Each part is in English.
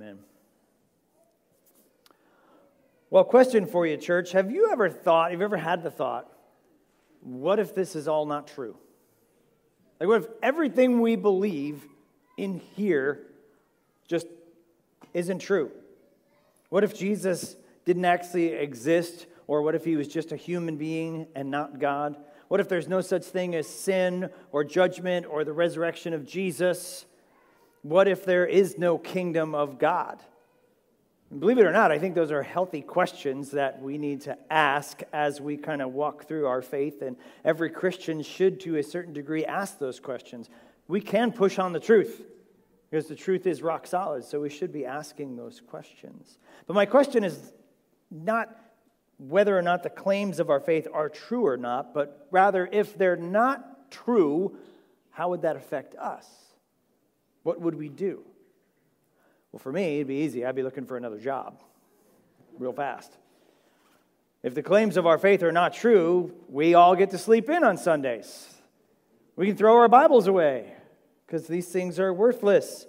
Amen. Well, question for you, church. Have you ever thought, have you ever had the thought, what if this is all not true? Like, what if everything we believe in here just isn't true? What if Jesus didn't actually exist, or what if he was just a human being and not God? What if there's no such thing as sin or judgment or the resurrection of Jesus? What if there is no kingdom of God? believe it or not, I think those are healthy questions that we need to ask as we kind of walk through our faith. And every Christian should, to a certain degree, ask those questions. We can push on the truth because the truth is rock solid, so we should be asking those questions. But my question is not whether or not the claims of our faith are true or not, but rather if they're not true, how would that affect us? What would we do? Well, for me, it'd be easy. I'd be looking for another job real fast. If the claims of our faith are not true, we all get to sleep in on Sundays. We can throw our Bibles away because these things are worthless.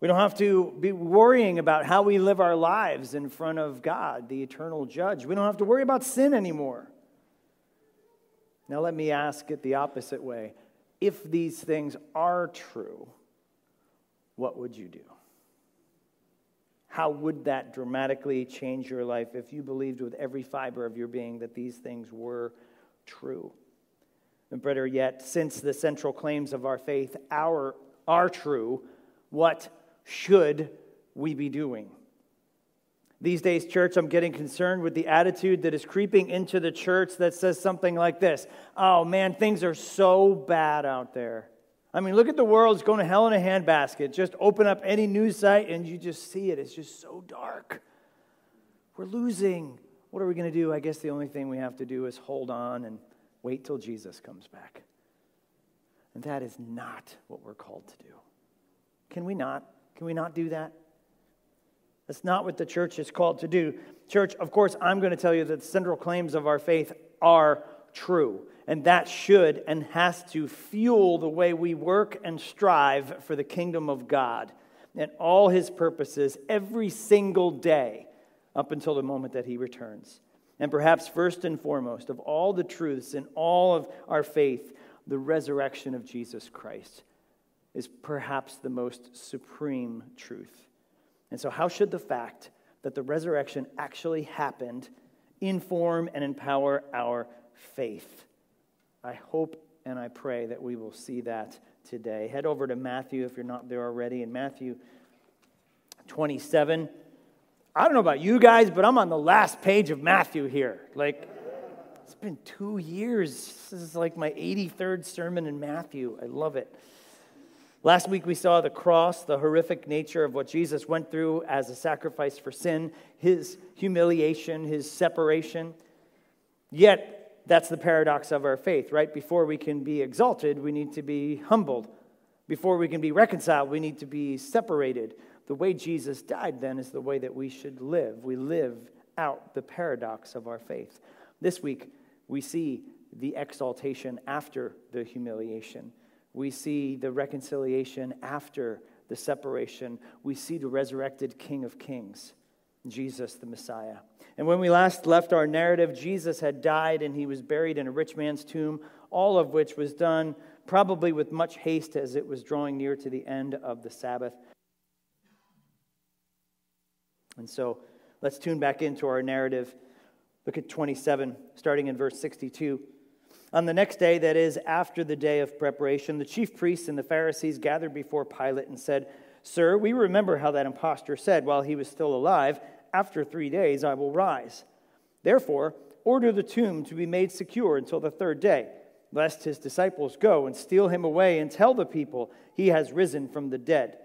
We don't have to be worrying about how we live our lives in front of God, the eternal judge. We don't have to worry about sin anymore. Now, let me ask it the opposite way. If these things are true, what would you do? How would that dramatically change your life if you believed with every fiber of your being that these things were true? And better yet, since the central claims of our faith are, are true, what should we be doing? These days, church, I'm getting concerned with the attitude that is creeping into the church that says something like this Oh man, things are so bad out there. I mean, look at the world. It's going to hell in a handbasket. Just open up any news site and you just see it. It's just so dark. We're losing. What are we going to do? I guess the only thing we have to do is hold on and wait till Jesus comes back. And that is not what we're called to do. Can we not? Can we not do that? That's not what the church is called to do. Church, of course, I'm going to tell you that the central claims of our faith are true. And that should and has to fuel the way we work and strive for the kingdom of God and all his purposes every single day up until the moment that he returns. And perhaps first and foremost, of all the truths in all of our faith, the resurrection of Jesus Christ is perhaps the most supreme truth. And so, how should the fact that the resurrection actually happened inform and empower our faith? I hope and I pray that we will see that today. Head over to Matthew if you're not there already. In Matthew 27, I don't know about you guys, but I'm on the last page of Matthew here. Like, it's been two years. This is like my 83rd sermon in Matthew. I love it. Last week we saw the cross, the horrific nature of what Jesus went through as a sacrifice for sin, his humiliation, his separation. Yet, that's the paradox of our faith, right? Before we can be exalted, we need to be humbled. Before we can be reconciled, we need to be separated. The way Jesus died, then, is the way that we should live. We live out the paradox of our faith. This week, we see the exaltation after the humiliation. We see the reconciliation after the separation. We see the resurrected King of Kings, Jesus the Messiah. And when we last left our narrative, Jesus had died and he was buried in a rich man's tomb, all of which was done probably with much haste as it was drawing near to the end of the Sabbath. And so let's tune back into our narrative. Look at 27, starting in verse 62. On the next day, that is, after the day of preparation, the chief priests and the Pharisees gathered before Pilate and said, Sir, we remember how that impostor said while he was still alive, after three days I will rise. Therefore, order the tomb to be made secure until the third day, lest his disciples go and steal him away and tell the people he has risen from the dead.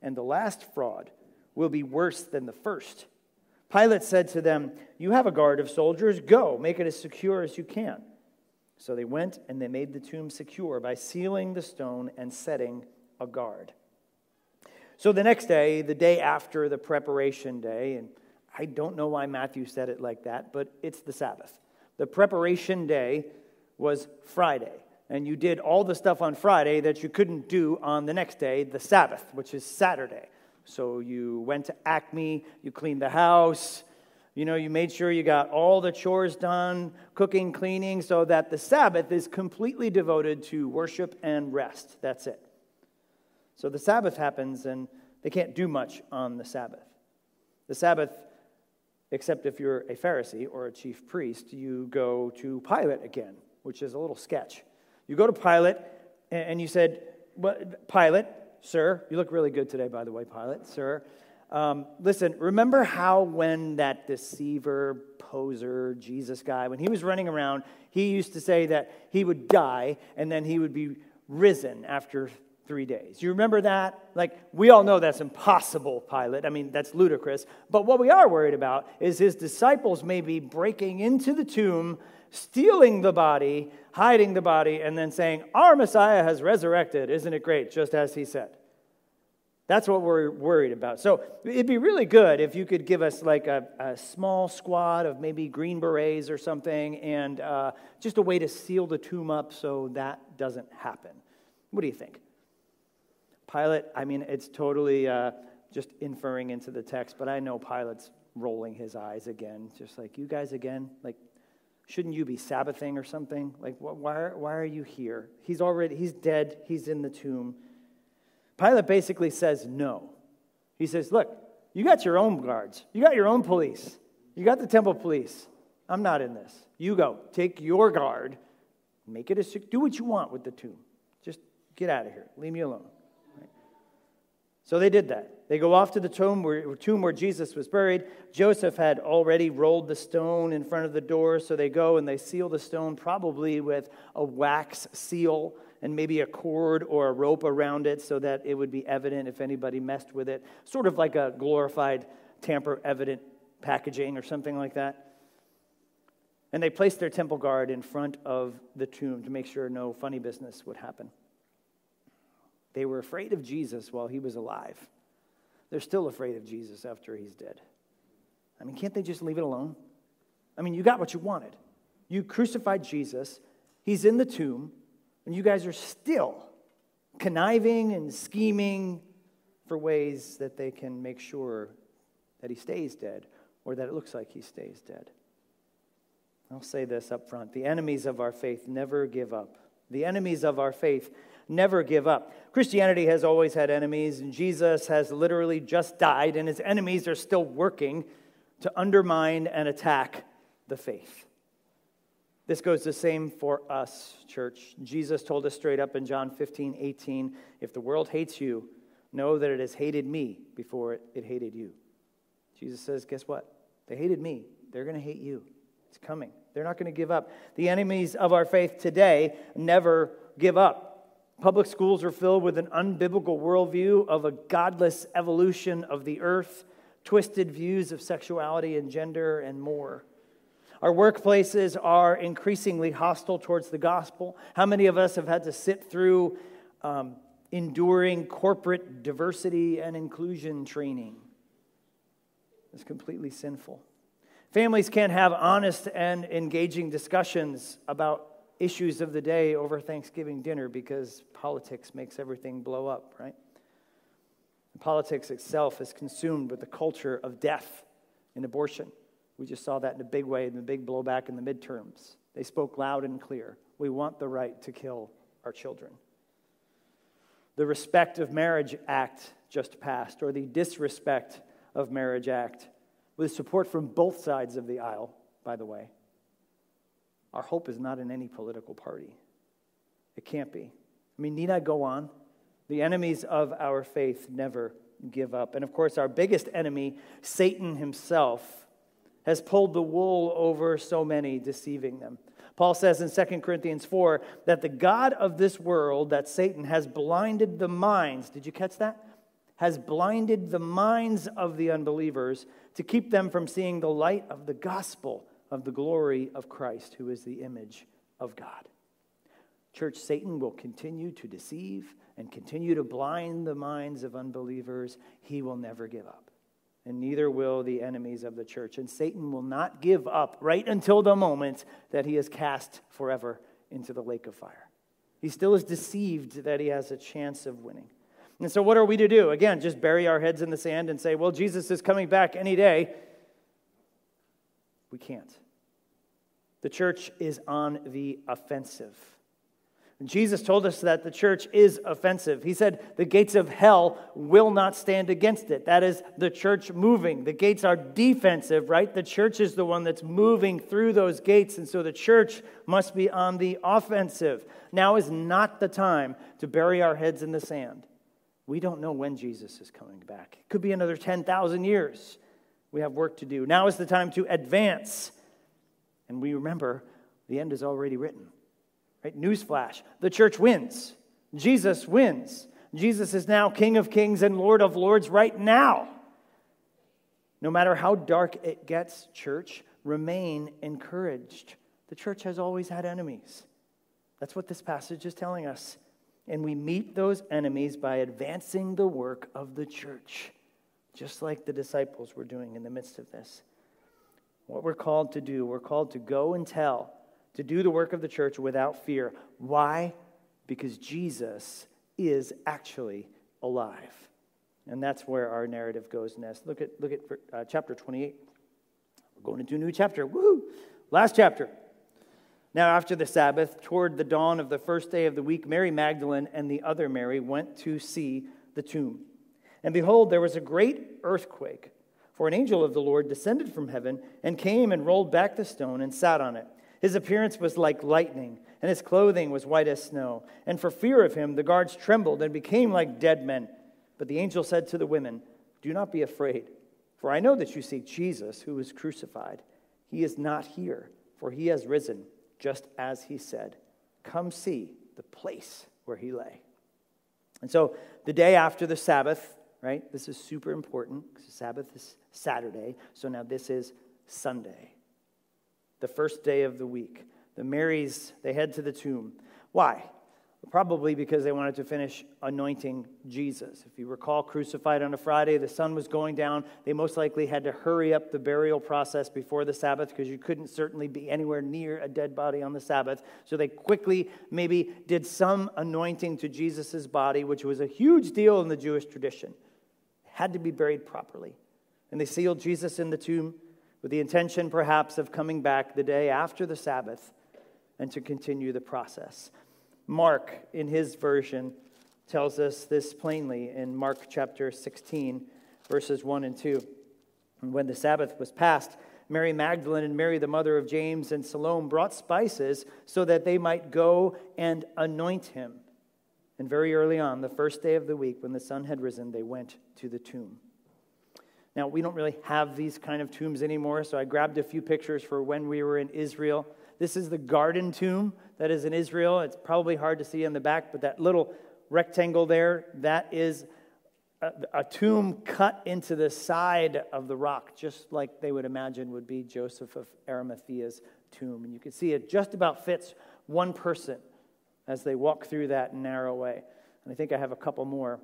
And the last fraud will be worse than the first. Pilate said to them, You have a guard of soldiers. Go, make it as secure as you can. So they went and they made the tomb secure by sealing the stone and setting a guard. So the next day, the day after the preparation day, and I don't know why Matthew said it like that, but it's the Sabbath. The preparation day was Friday, and you did all the stuff on Friday that you couldn't do on the next day, the Sabbath, which is Saturday. So you went to Acme, you cleaned the house, you know, you made sure you got all the chores done, cooking, cleaning, so that the Sabbath is completely devoted to worship and rest. That's it. So the Sabbath happens, and they can't do much on the Sabbath. The Sabbath, except if you're a Pharisee or a chief priest, you go to Pilate again, which is a little sketch. You go to Pilate, and you said, Pilate, sir, you look really good today, by the way, Pilate, sir. Um, listen, remember how when that deceiver, poser, Jesus guy, when he was running around, he used to say that he would die and then he would be risen after three days. You remember that? Like, we all know that's impossible, Pilate. I mean, that's ludicrous. But what we are worried about is his disciples may be breaking into the tomb, stealing the body, hiding the body, and then saying, Our Messiah has resurrected. Isn't it great? Just as he said. That's what we're worried about. So it'd be really good if you could give us like a, a small squad of maybe Green Berets or something and uh, just a way to seal the tomb up so that doesn't happen. What do you think? Pilate, I mean, it's totally uh, just inferring into the text, but I know Pilate's rolling his eyes again, just like, you guys again? Like, shouldn't you be Sabbathing or something? Like, why, why are you here? He's already, he's dead, he's in the tomb. Pilate basically says no. He says, Look, you got your own guards, you got your own police, you got the temple police. I'm not in this. You go, take your guard, make it a do what you want with the tomb. Just get out of here. Leave me alone. So they did that. They go off to the tomb where, tomb where Jesus was buried. Joseph had already rolled the stone in front of the door, so they go and they seal the stone, probably with a wax seal and maybe a cord or a rope around it so that it would be evident if anybody messed with it. Sort of like a glorified tamper evident packaging or something like that. And they placed their temple guard in front of the tomb to make sure no funny business would happen. They were afraid of Jesus while he was alive. They're still afraid of Jesus after he's dead. I mean, can't they just leave it alone? I mean, you got what you wanted. You crucified Jesus, he's in the tomb. And you guys are still conniving and scheming for ways that they can make sure that he stays dead or that it looks like he stays dead. I'll say this up front the enemies of our faith never give up. The enemies of our faith never give up. Christianity has always had enemies, and Jesus has literally just died, and his enemies are still working to undermine and attack the faith. This goes the same for us, church. Jesus told us straight up in John 15, 18 if the world hates you, know that it has hated me before it, it hated you. Jesus says, guess what? They hated me. They're going to hate you. It's coming. They're not going to give up. The enemies of our faith today never give up. Public schools are filled with an unbiblical worldview of a godless evolution of the earth, twisted views of sexuality and gender, and more. Our workplaces are increasingly hostile towards the gospel. How many of us have had to sit through um, enduring corporate diversity and inclusion training? It's completely sinful. Families can't have honest and engaging discussions about issues of the day over Thanksgiving dinner because politics makes everything blow up, right? Politics itself is consumed with the culture of death and abortion. We just saw that in a big way in the big blowback in the midterms. They spoke loud and clear. We want the right to kill our children. The Respect of Marriage Act just passed, or the Disrespect of Marriage Act, with support from both sides of the aisle, by the way. Our hope is not in any political party. It can't be. I mean, need I go on? The enemies of our faith never give up. And of course, our biggest enemy, Satan himself, has pulled the wool over so many, deceiving them. Paul says in 2 Corinthians 4 that the God of this world, that Satan, has blinded the minds. Did you catch that? Has blinded the minds of the unbelievers to keep them from seeing the light of the gospel of the glory of Christ, who is the image of God. Church, Satan will continue to deceive and continue to blind the minds of unbelievers. He will never give up and neither will the enemies of the church. And Satan will not give up right until the moment that he is cast forever into the lake of fire. He still is deceived that he has a chance of winning. And so, what are we to do? Again, just bury our heads in the sand and say, well, Jesus is coming back any day. We can't. The church is on the offensive. Jesus told us that the church is offensive. He said the gates of hell will not stand against it. That is the church moving. The gates are defensive, right? The church is the one that's moving through those gates, and so the church must be on the offensive. Now is not the time to bury our heads in the sand. We don't know when Jesus is coming back. It could be another 10,000 years. We have work to do. Now is the time to advance. And we remember the end is already written. Right? Newsflash the church wins. Jesus wins. Jesus is now King of Kings and Lord of Lords right now. No matter how dark it gets, church, remain encouraged. The church has always had enemies. That's what this passage is telling us. And we meet those enemies by advancing the work of the church, just like the disciples were doing in the midst of this. What we're called to do, we're called to go and tell to do the work of the church without fear. Why? Because Jesus is actually alive. And that's where our narrative goes next. Look at, look at uh, chapter 28. We're going into a new chapter. Woo! Last chapter. Now, after the Sabbath, toward the dawn of the first day of the week, Mary Magdalene and the other Mary went to see the tomb. And behold, there was a great earthquake, for an angel of the Lord descended from heaven and came and rolled back the stone and sat on it. His appearance was like lightning, and his clothing was white as snow. And for fear of him, the guards trembled and became like dead men. But the angel said to the women, Do not be afraid, for I know that you seek Jesus, who was crucified. He is not here, for he has risen, just as he said. Come see the place where he lay. And so the day after the Sabbath, right? This is super important because Sabbath is Saturday. So now this is Sunday the first day of the week. The Marys, they head to the tomb. Why? Probably because they wanted to finish anointing Jesus. If you recall, crucified on a Friday, the sun was going down. They most likely had to hurry up the burial process before the Sabbath because you couldn't certainly be anywhere near a dead body on the Sabbath. So they quickly maybe did some anointing to Jesus' body, which was a huge deal in the Jewish tradition. Had to be buried properly. And they sealed Jesus in the tomb with the intention perhaps of coming back the day after the Sabbath and to continue the process. Mark, in his version, tells us this plainly in Mark chapter 16, verses 1 and 2. And when the Sabbath was past, Mary Magdalene and Mary, the mother of James and Salome, brought spices so that they might go and anoint him. And very early on, the first day of the week, when the sun had risen, they went to the tomb. Now, we don't really have these kind of tombs anymore, so I grabbed a few pictures for when we were in Israel. This is the garden tomb that is in Israel. It's probably hard to see in the back, but that little rectangle there, that is a, a tomb cut into the side of the rock, just like they would imagine would be Joseph of Arimathea's tomb. And you can see it just about fits one person as they walk through that narrow way. And I think I have a couple more.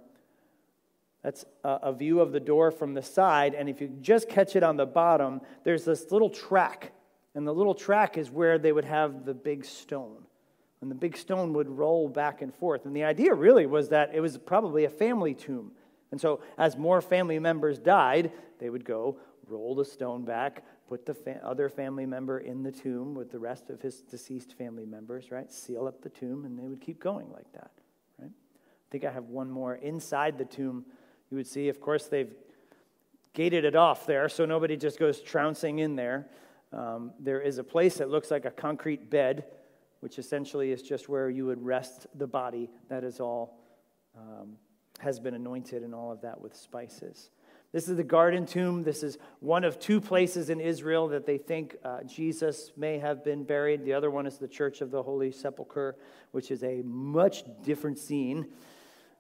That's a, view of the door from the side. And if you just catch it on the bottom, there's this little track. And the little track is where they would have the big stone. And the big stone would roll back and forth. And the idea really was that it was probably a family tomb. And so, as more family members died, they would go roll the stone back, put the fa- other family member in the tomb with the rest of his deceased family members, right? Seal up the tomb, and they would keep going like that, right? I think I have one more inside the tomb you would see, of course, they've gated it off there so nobody just goes trouncing in there. Um, there is a place that looks like a concrete bed, which essentially is just where you would rest the body that is all um, has been anointed and all of that with spices. This is the garden tomb. This is one of two places in Israel that they think uh, Jesus may have been buried. The other one is the Church of the Holy Sepulchre, which is a much different scene.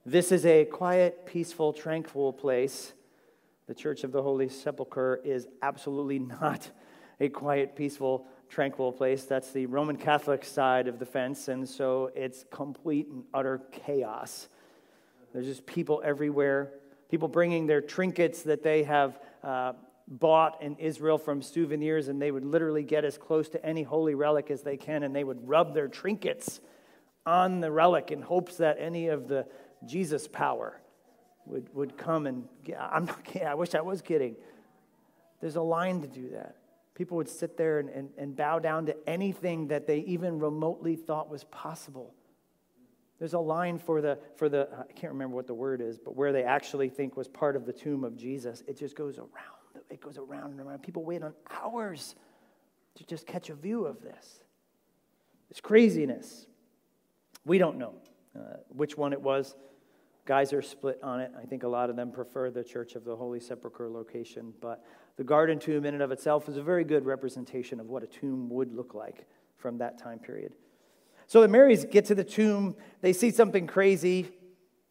This is a quiet, peaceful, tranquil place. The Church of the Holy Sepulchre is absolutely not a quiet, peaceful, tranquil place. That's the Roman Catholic side of the fence, and so it's complete and utter chaos. There's just people everywhere, people bringing their trinkets that they have uh, bought in Israel from souvenirs, and they would literally get as close to any holy relic as they can, and they would rub their trinkets on the relic in hopes that any of the Jesus power would, would come and, I'm not kidding, I wish I was kidding. There's a line to do that. People would sit there and, and, and bow down to anything that they even remotely thought was possible. There's a line for the, for the, I can't remember what the word is, but where they actually think was part of the tomb of Jesus. It just goes around. It goes around and around. People wait on hours to just catch a view of this. It's craziness. We don't know uh, which one it was. Guys are split on it. I think a lot of them prefer the Church of the Holy Sepulchre location, but the garden tomb, in and of itself, is a very good representation of what a tomb would look like from that time period. So the Marys get to the tomb. They see something crazy.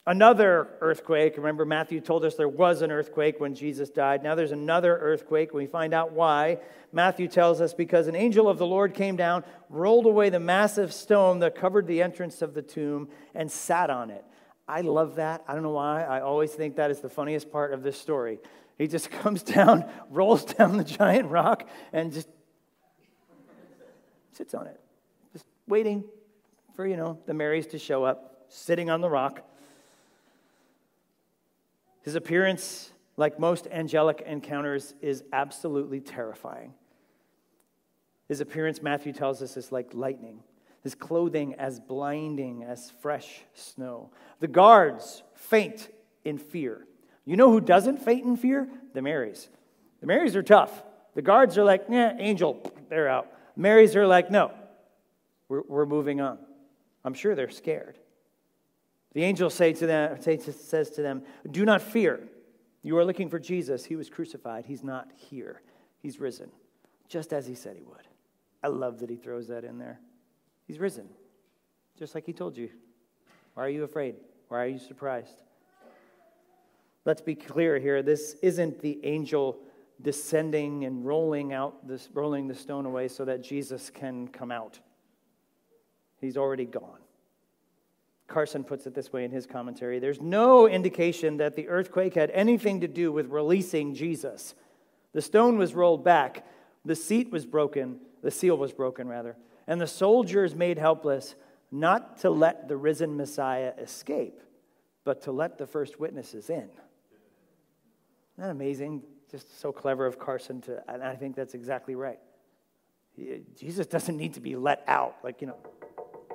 Another earthquake. Remember, Matthew told us there was an earthquake when Jesus died. Now there's another earthquake. We find out why. Matthew tells us because an angel of the Lord came down, rolled away the massive stone that covered the entrance of the tomb, and sat on it. I love that. I don't know why. I always think that is the funniest part of this story. He just comes down, rolls down the giant rock, and just sits on it, just waiting for, you know, the Marys to show up, sitting on the rock. His appearance, like most angelic encounters, is absolutely terrifying. His appearance, Matthew tells us, is like lightning his clothing as blinding as fresh snow. The guards faint in fear. You know who doesn't faint in fear? The Marys. The Marys are tough. The guards are like, yeah, angel, they're out. Marys are like, no, we're, we're moving on. I'm sure they're scared. The angel say to them, say, says to them, Do not fear. You are looking for Jesus. He was crucified. He's not here. He's risen, just as he said he would. I love that he throws that in there. He's risen, just like he told you. Why are you afraid? Why are you surprised? Let's be clear here. This isn't the angel descending and rolling out this rolling the stone away so that Jesus can come out. He's already gone. Carson puts it this way in his commentary There's no indication that the earthquake had anything to do with releasing Jesus. The stone was rolled back, the seat was broken, the seal was broken, rather and the soldiers made helpless, not to let the risen Messiah escape, but to let the first witnesses in. Isn't that amazing? Just so clever of Carson to, and I think that's exactly right. Jesus doesn't need to be let out, like, you know,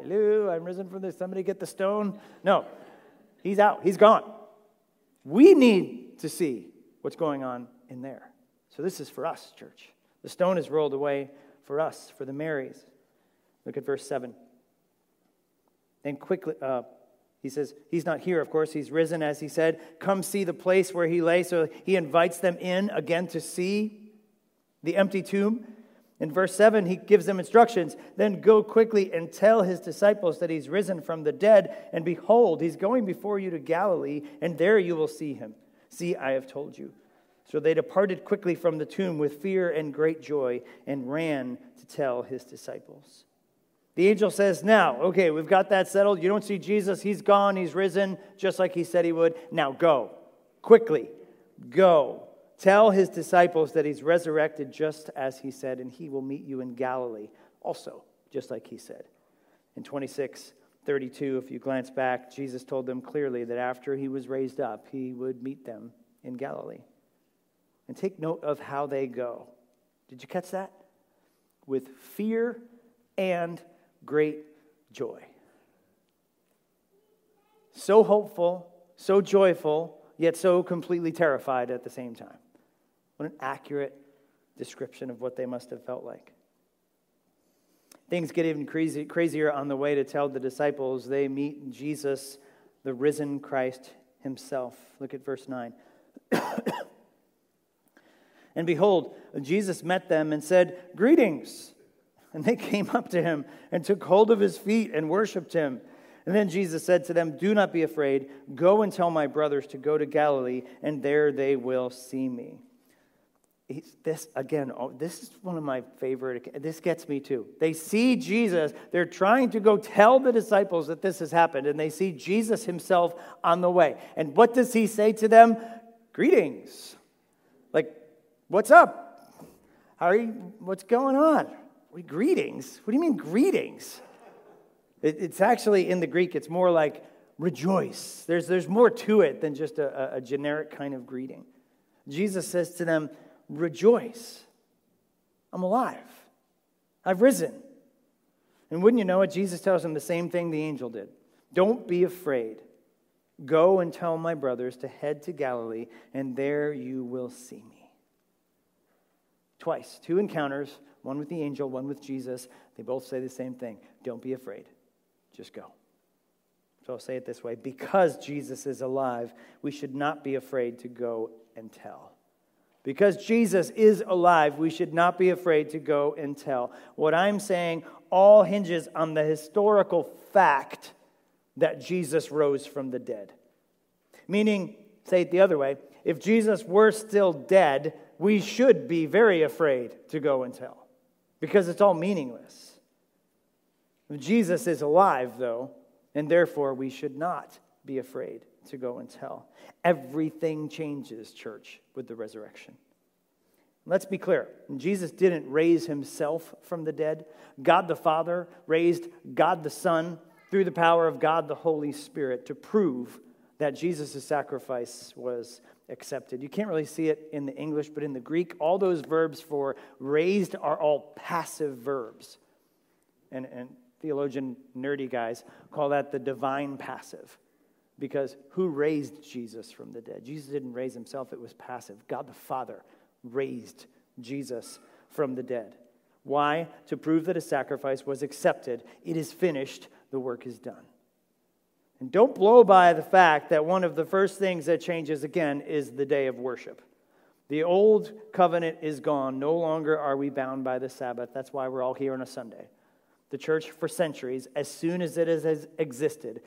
hello, I'm risen from this, somebody get the stone. No, he's out, he's gone. We need to see what's going on in there. So this is for us, church. The stone is rolled away for us, for the Marys. Look at verse 7. And quickly, uh, he says, He's not here, of course. He's risen, as he said. Come see the place where he lay. So he invites them in again to see the empty tomb. In verse 7, he gives them instructions. Then go quickly and tell his disciples that he's risen from the dead. And behold, he's going before you to Galilee, and there you will see him. See, I have told you. So they departed quickly from the tomb with fear and great joy and ran to tell his disciples. The angel says, Now, okay, we've got that settled. You don't see Jesus. He's gone. He's risen, just like he said he would. Now go. Quickly. Go. Tell his disciples that he's resurrected just as he said, and he will meet you in Galilee, also, just like he said. In 26 32, if you glance back, Jesus told them clearly that after he was raised up, he would meet them in Galilee. And take note of how they go. Did you catch that? With fear and great joy. So hopeful, so joyful, yet so completely terrified at the same time. What an accurate description of what they must have felt like. Things get even crazy, crazier on the way to tell the disciples they meet Jesus, the risen Christ himself. Look at verse 9. and behold, Jesus met them and said, Greetings. And they came up to him and took hold of his feet and worshiped him. And then Jesus said to them, Do not be afraid. Go and tell my brothers to go to Galilee, and there they will see me. This again, oh, this is one of my favorite. This gets me too. They see Jesus. They're trying to go tell the disciples that this has happened, and they see Jesus himself on the way. And what does he say to them? Greetings. Like, what's up? How are you? What's going on? What, greetings? What do you mean, greetings? It, it's actually in the Greek, it's more like rejoice. There's, there's more to it than just a, a generic kind of greeting. Jesus says to them, Rejoice. I'm alive. I've risen. And wouldn't you know it, Jesus tells them the same thing the angel did Don't be afraid. Go and tell my brothers to head to Galilee, and there you will see me. Twice, two encounters, one with the angel, one with Jesus. They both say the same thing Don't be afraid. Just go. So I'll say it this way because Jesus is alive, we should not be afraid to go and tell. Because Jesus is alive, we should not be afraid to go and tell. What I'm saying all hinges on the historical fact that Jesus rose from the dead. Meaning, say it the other way, if Jesus were still dead, we should be very afraid to go and tell because it's all meaningless. Jesus is alive, though, and therefore we should not be afraid to go and tell. Everything changes, church, with the resurrection. Let's be clear Jesus didn't raise himself from the dead. God the Father raised God the Son through the power of God the Holy Spirit to prove that Jesus' sacrifice was accepted. You can't really see it in the English, but in the Greek, all those verbs for raised are all passive verbs. And, and theologian nerdy guys call that the divine passive. Because who raised Jesus from the dead? Jesus didn't raise himself, it was passive. God the Father raised Jesus from the dead. Why? To prove that a sacrifice was accepted. It is finished, the work is done. And don't blow by the fact that one of the first things that changes again is the day of worship. The old covenant is gone. No longer are we bound by the Sabbath. That's why we're all here on a Sunday. The church, for centuries, as soon as it has existed,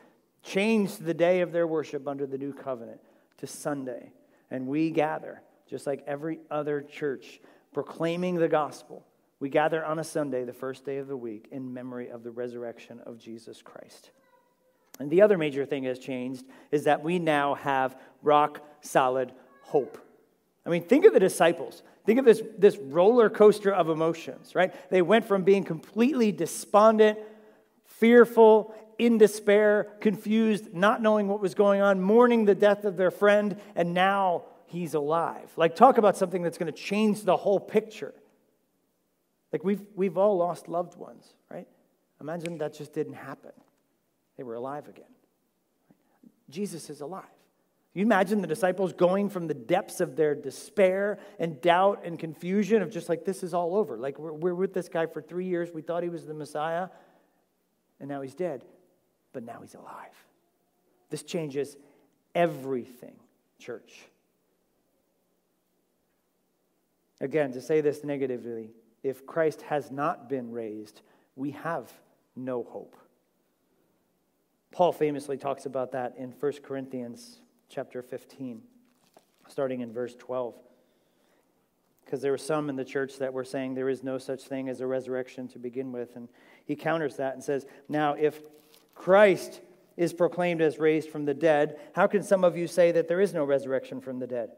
changed the day of their worship under the new covenant to Sunday. And we gather, just like every other church, proclaiming the gospel. We gather on a Sunday, the first day of the week, in memory of the resurrection of Jesus Christ. And the other major thing has changed is that we now have rock solid hope. I mean, think of the disciples. Think of this, this roller coaster of emotions, right? They went from being completely despondent, fearful, in despair, confused, not knowing what was going on, mourning the death of their friend, and now he's alive. Like, talk about something that's going to change the whole picture. Like, we've, we've all lost loved ones, right? Imagine that just didn't happen. They were alive again. Jesus is alive. You imagine the disciples going from the depths of their despair and doubt and confusion of just like, this is all over. Like, we're, we're with this guy for three years. We thought he was the Messiah, and now he's dead, but now he's alive. This changes everything, church. Again, to say this negatively, if Christ has not been raised, we have no hope. Paul famously talks about that in 1 Corinthians chapter 15, starting in verse 12. Because there were some in the church that were saying there is no such thing as a resurrection to begin with. And he counters that and says, Now, if Christ is proclaimed as raised from the dead, how can some of you say that there is no resurrection from the dead?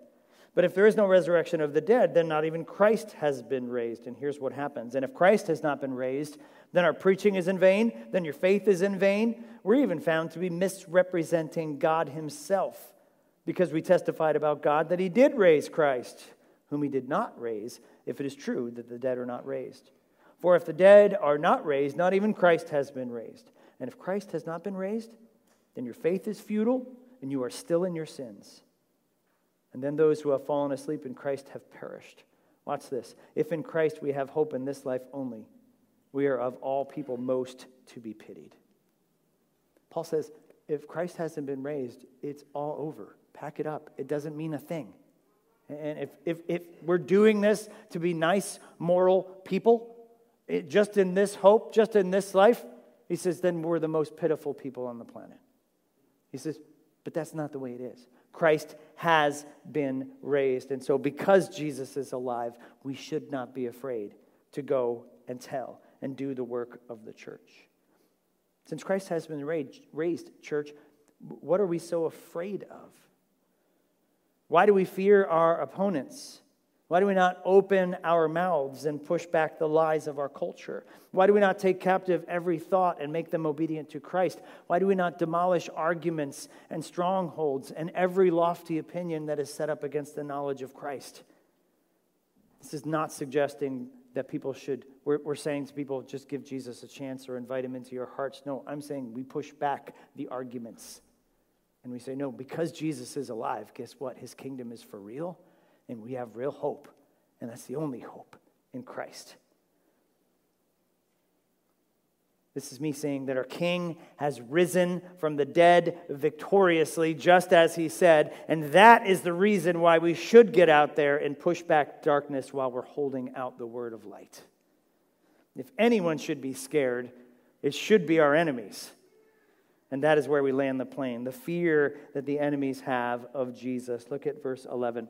But if there is no resurrection of the dead, then not even Christ has been raised. And here's what happens. And if Christ has not been raised, then our preaching is in vain, then your faith is in vain. We're even found to be misrepresenting God Himself because we testified about God that He did raise Christ, whom He did not raise, if it is true that the dead are not raised. For if the dead are not raised, not even Christ has been raised. And if Christ has not been raised, then your faith is futile and you are still in your sins. And then those who have fallen asleep in Christ have perished. Watch this. If in Christ we have hope in this life only, we are of all people most to be pitied. Paul says, if Christ hasn't been raised, it's all over. Pack it up. It doesn't mean a thing. And if, if, if we're doing this to be nice, moral people, it, just in this hope, just in this life, he says, then we're the most pitiful people on the planet. He says, but that's not the way it is. Christ has been raised. And so, because Jesus is alive, we should not be afraid to go and tell and do the work of the church. Since Christ has been raised, church, what are we so afraid of? Why do we fear our opponents? Why do we not open our mouths and push back the lies of our culture? Why do we not take captive every thought and make them obedient to Christ? Why do we not demolish arguments and strongholds and every lofty opinion that is set up against the knowledge of Christ? This is not suggesting that people should, we're, we're saying to people, just give Jesus a chance or invite him into your hearts. No, I'm saying we push back the arguments. And we say, no, because Jesus is alive, guess what? His kingdom is for real and we have real hope. And that's the only hope in Christ. This is me saying that our King has risen from the dead victoriously, just as he said. And that is the reason why we should get out there and push back darkness while we're holding out the word of light. If anyone should be scared, it should be our enemies. And that is where we land the plane the fear that the enemies have of Jesus. Look at verse 11.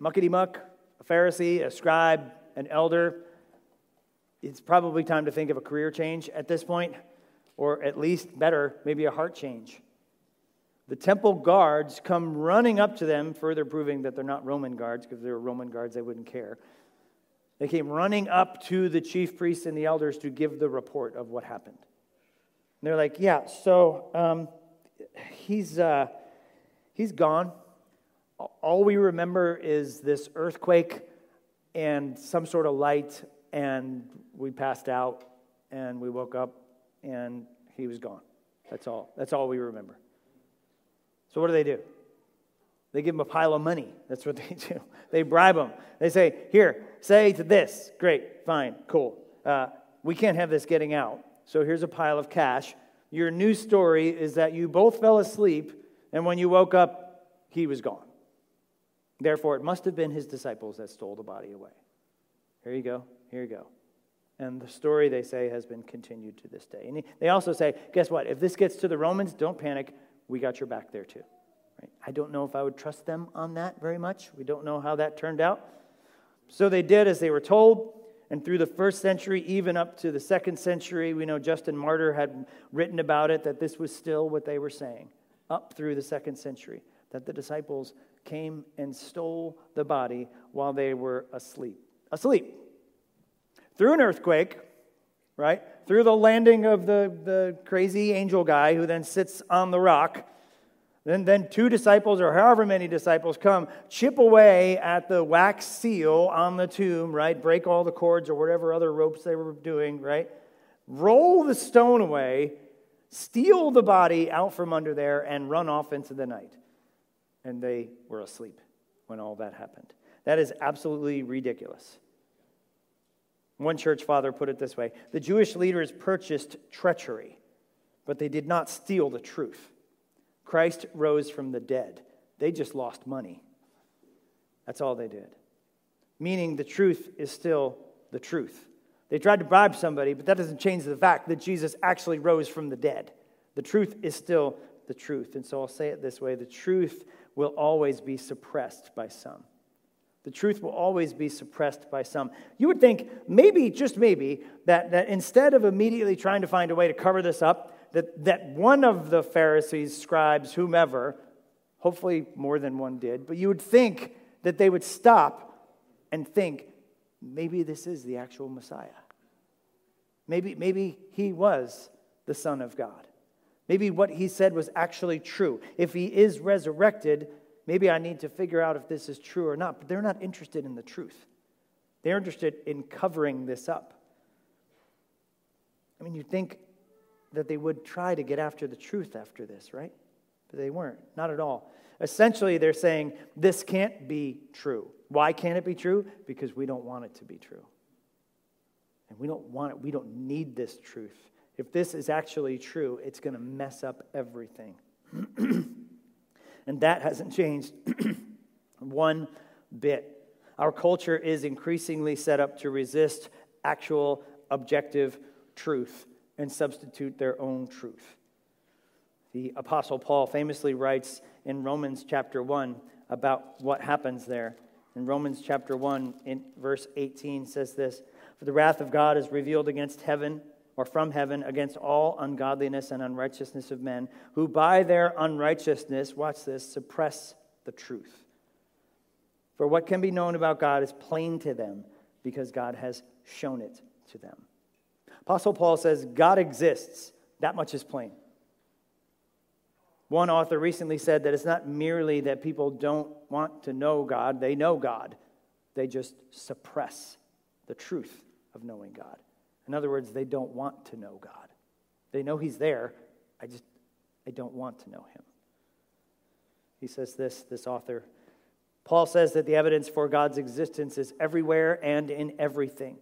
muckety muck, a Pharisee, a scribe, an elder, it's probably time to think of a career change at this point, or at least better, maybe a heart change. The temple guards come running up to them, further proving that they're not Roman guards, because if they were Roman guards, they wouldn't care. They came running up to the chief priests and the elders to give the report of what happened. And they're like, Yeah, so um, he's, uh, he's gone all we remember is this earthquake and some sort of light, and we passed out and we woke up and he was gone. That's all. That's all we remember. So, what do they do? They give him a pile of money. That's what they do. They bribe him. They say, Here, say to this. Great, fine, cool. Uh, we can't have this getting out. So, here's a pile of cash. Your new story is that you both fell asleep, and when you woke up, he was gone. Therefore, it must have been his disciples that stole the body away. Here you go. Here you go. And the story, they say, has been continued to this day. And they also say, guess what? If this gets to the Romans, don't panic. We got your back there too. Right? I don't know if I would trust them on that very much. We don't know how that turned out. So they did as they were told. And through the first century, even up to the second century, we know Justin Martyr had written about it that this was still what they were saying up through the second century, that the disciples came and stole the body while they were asleep. Asleep. Through an earthquake, right? Through the landing of the, the crazy angel guy who then sits on the rock. Then, then two disciples, or however many disciples, come, chip away at the wax seal on the tomb, right? Break all the cords or whatever other ropes they were doing, right? Roll the stone away, steal the body out from under there, and run off into the night and they were asleep when all that happened. That is absolutely ridiculous. One church father put it this way The Jewish leaders purchased treachery, but they did not steal the truth. Christ rose from the dead. They just lost money. That's all they did. Meaning the truth is still the truth. They tried to bribe somebody, but that doesn't change the fact that Jesus actually rose from the dead. The truth is still the truth. And so I'll say it this way the truth will always be suppressed by some. The truth will always be suppressed by some. You would think, maybe, just maybe, that, that instead of immediately trying to find a way to cover this up, that, that one of the Pharisees, scribes, whomever, hopefully more than one did, but you would think that they would stop and think, maybe this is the actual Messiah. Maybe, maybe he was the Son of God. Maybe what he said was actually true. If he is resurrected, maybe I need to figure out if this is true or not. But they're not interested in the truth, they're interested in covering this up. I mean, you think that they would try to get after the truth after this, right? But they weren't, not at all. Essentially, they're saying this can't be true. Why can't it be true? Because we don't want it to be true. And we don't want it, we don't need this truth if this is actually true, it's going to mess up everything. and that hasn't changed one bit. Our culture is increasingly set up to resist actual objective truth and substitute their own truth. The Apostle Paul famously writes in Romans chapter 1 about what happens there. In Romans chapter 1, in verse 18, says this For the wrath of God is revealed against heaven or from heaven against all ungodliness and unrighteousness of men, who by their unrighteousness, watch this, suppress the truth. For what can be known about God is plain to them because God has shown it to them. Apostle Paul says God exists. That much is plain. One author recently said that it's not merely that people don't want to know God, they know God. They just suppress the truth of knowing God. In other words, they don't want to know God. They know He's there. I just, I don't want to know Him. He says this, this author. Paul says that the evidence for God's existence is everywhere and in everything.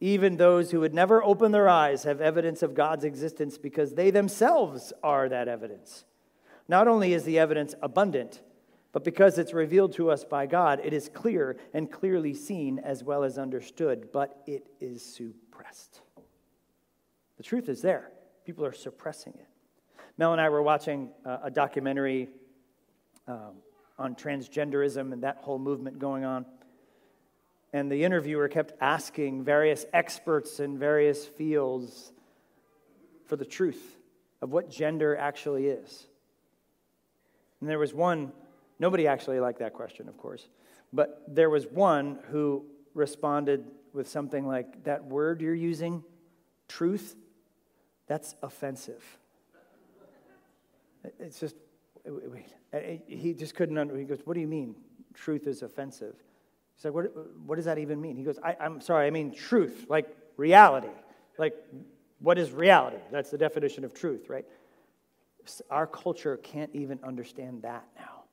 Even those who would never open their eyes have evidence of God's existence because they themselves are that evidence. Not only is the evidence abundant, but because it's revealed to us by God, it is clear and clearly seen as well as understood, but it is suppressed. The truth is there. People are suppressing it. Mel and I were watching uh, a documentary um, on transgenderism and that whole movement going on. And the interviewer kept asking various experts in various fields for the truth of what gender actually is. And there was one, nobody actually liked that question, of course, but there was one who responded with something like, That word you're using, truth, that's offensive. It's just, wait, he just couldn't, under, he goes, What do you mean truth is offensive? He's like, What, what does that even mean? He goes, I, I'm sorry, I mean truth, like reality. Like, what is reality? That's the definition of truth, right? Our culture can't even understand that now.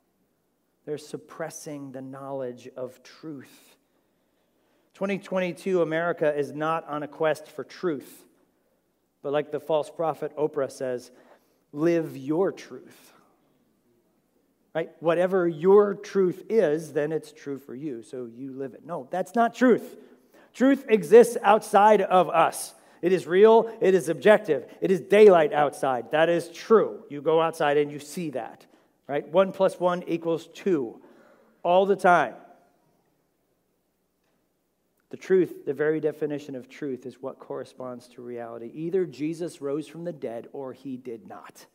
They're suppressing the knowledge of truth. 2022 America is not on a quest for truth, but like the false prophet Oprah says, live your truth. Right? Whatever your truth is, then it's true for you, so you live it. No, that's not truth. Truth exists outside of us. It is real, it is objective, it is daylight outside. That is true. You go outside and you see that. Right? One plus one equals two all the time. The truth, the very definition of truth, is what corresponds to reality. Either Jesus rose from the dead or he did not.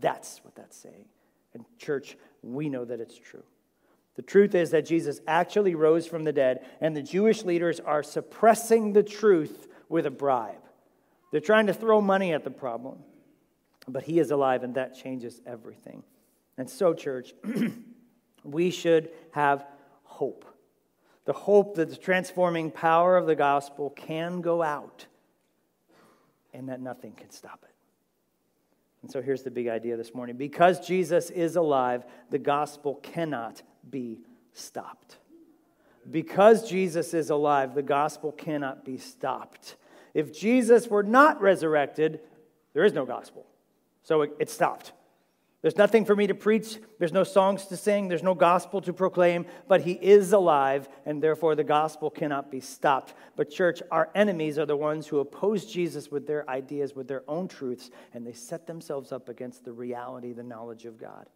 That's what that's saying. And, church, we know that it's true. The truth is that Jesus actually rose from the dead, and the Jewish leaders are suppressing the truth with a bribe. They're trying to throw money at the problem, but he is alive, and that changes everything. And so, church, we should have hope the hope that the transforming power of the gospel can go out and that nothing can stop it. And so here's the big idea this morning. Because Jesus is alive, the gospel cannot be stopped. Because Jesus is alive, the gospel cannot be stopped. If Jesus were not resurrected, there is no gospel. So it, it stopped. There's nothing for me to preach. There's no songs to sing. There's no gospel to proclaim. But he is alive, and therefore the gospel cannot be stopped. But, church, our enemies are the ones who oppose Jesus with their ideas, with their own truths, and they set themselves up against the reality, the knowledge of God.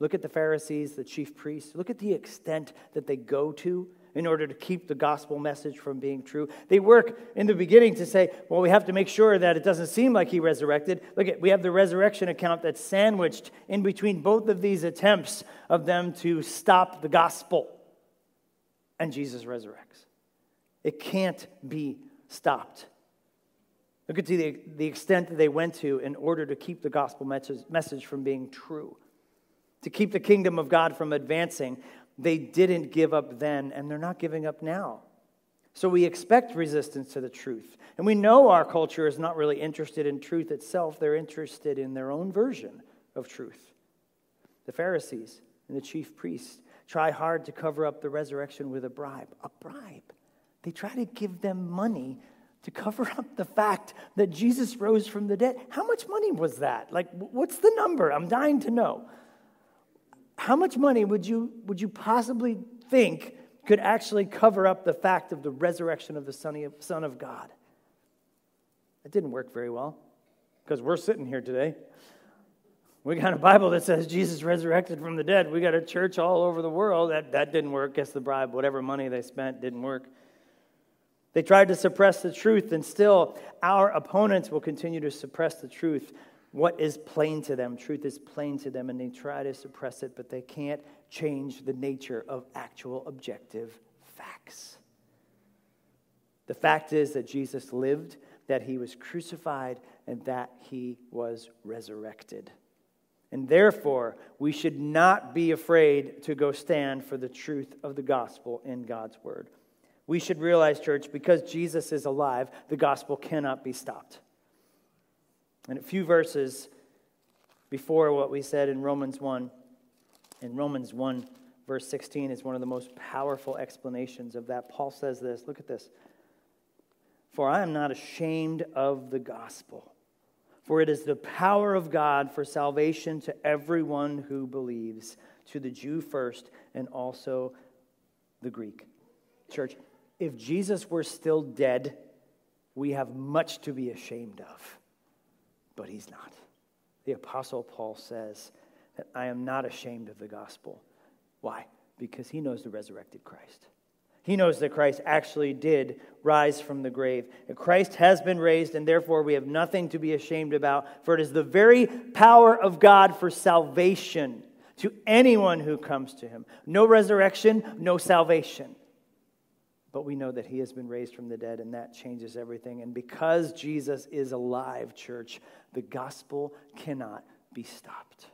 Look at the Pharisees, the chief priests. Look at the extent that they go to in order to keep the gospel message from being true. They work in the beginning to say, well, we have to make sure that it doesn't seem like he resurrected. Look at, we have the resurrection account that's sandwiched in between both of these attempts of them to stop the gospel. And Jesus resurrects. It can't be stopped. Look at the, the extent that they went to in order to keep the gospel message, message from being true, to keep the kingdom of God from advancing. They didn't give up then, and they're not giving up now. So we expect resistance to the truth. And we know our culture is not really interested in truth itself, they're interested in their own version of truth. The Pharisees and the chief priests try hard to cover up the resurrection with a bribe. A bribe. They try to give them money to cover up the fact that Jesus rose from the dead. How much money was that? Like, what's the number? I'm dying to know how much money would you, would you possibly think could actually cover up the fact of the resurrection of the Son of God. It didn't work very well because we're sitting here today. We got a Bible that says Jesus resurrected from the dead. We got a church all over the world. That, that didn't work. Guess the bribe, whatever money they spent, didn't work. They tried to suppress the truth, and still our opponents will continue to suppress the truth. What is plain to them? Truth is plain to them, and they try to suppress it, but they can't change the nature of actual objective facts. The fact is that Jesus lived, that he was crucified, and that he was resurrected. And therefore, we should not be afraid to go stand for the truth of the gospel in God's word. We should realize, church, because Jesus is alive, the gospel cannot be stopped. And a few verses before what we said in Romans 1, in Romans 1, verse 16, is one of the most powerful explanations of that. Paul says this look at this. For I am not ashamed of the gospel for it is the power of God for salvation to everyone who believes, to the Jew first and also the Greek. Church, if Jesus were still dead, we have much to be ashamed of. But he's not. The Apostle Paul says that I am not ashamed of the gospel. Why? Because he knows the resurrected Christ. He knows that Christ actually did rise from the grave. That Christ has been raised, and therefore we have nothing to be ashamed about, for it is the very power of God for salvation to anyone who comes to him. No resurrection, no salvation. But we know that he has been raised from the dead, and that changes everything. And because Jesus is alive, church, the gospel cannot be stopped.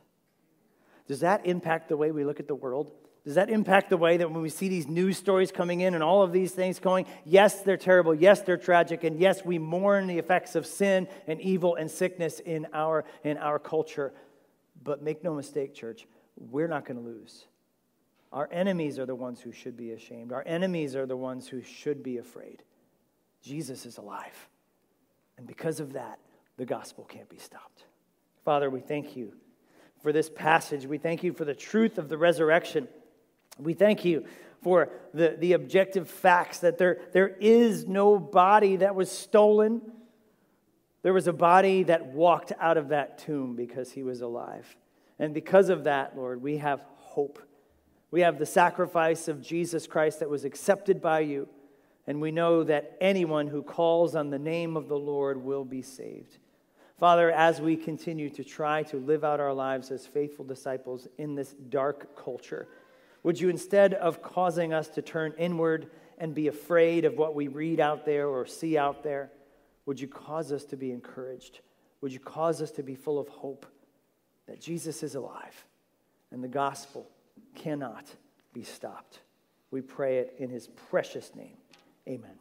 Does that impact the way we look at the world? Does that impact the way that when we see these news stories coming in and all of these things going, yes, they're terrible, yes, they're tragic, and yes, we mourn the effects of sin and evil and sickness in our, in our culture. But make no mistake, church, we're not going to lose. Our enemies are the ones who should be ashamed. Our enemies are the ones who should be afraid. Jesus is alive. And because of that, the gospel can't be stopped. Father, we thank you for this passage. We thank you for the truth of the resurrection. We thank you for the, the objective facts that there, there is no body that was stolen. There was a body that walked out of that tomb because he was alive. And because of that, Lord, we have hope. We have the sacrifice of Jesus Christ that was accepted by you. And we know that anyone who calls on the name of the Lord will be saved. Father, as we continue to try to live out our lives as faithful disciples in this dark culture, would you, instead of causing us to turn inward and be afraid of what we read out there or see out there, would you cause us to be encouraged? Would you cause us to be full of hope that Jesus is alive and the gospel cannot be stopped? We pray it in his precious name. Amen.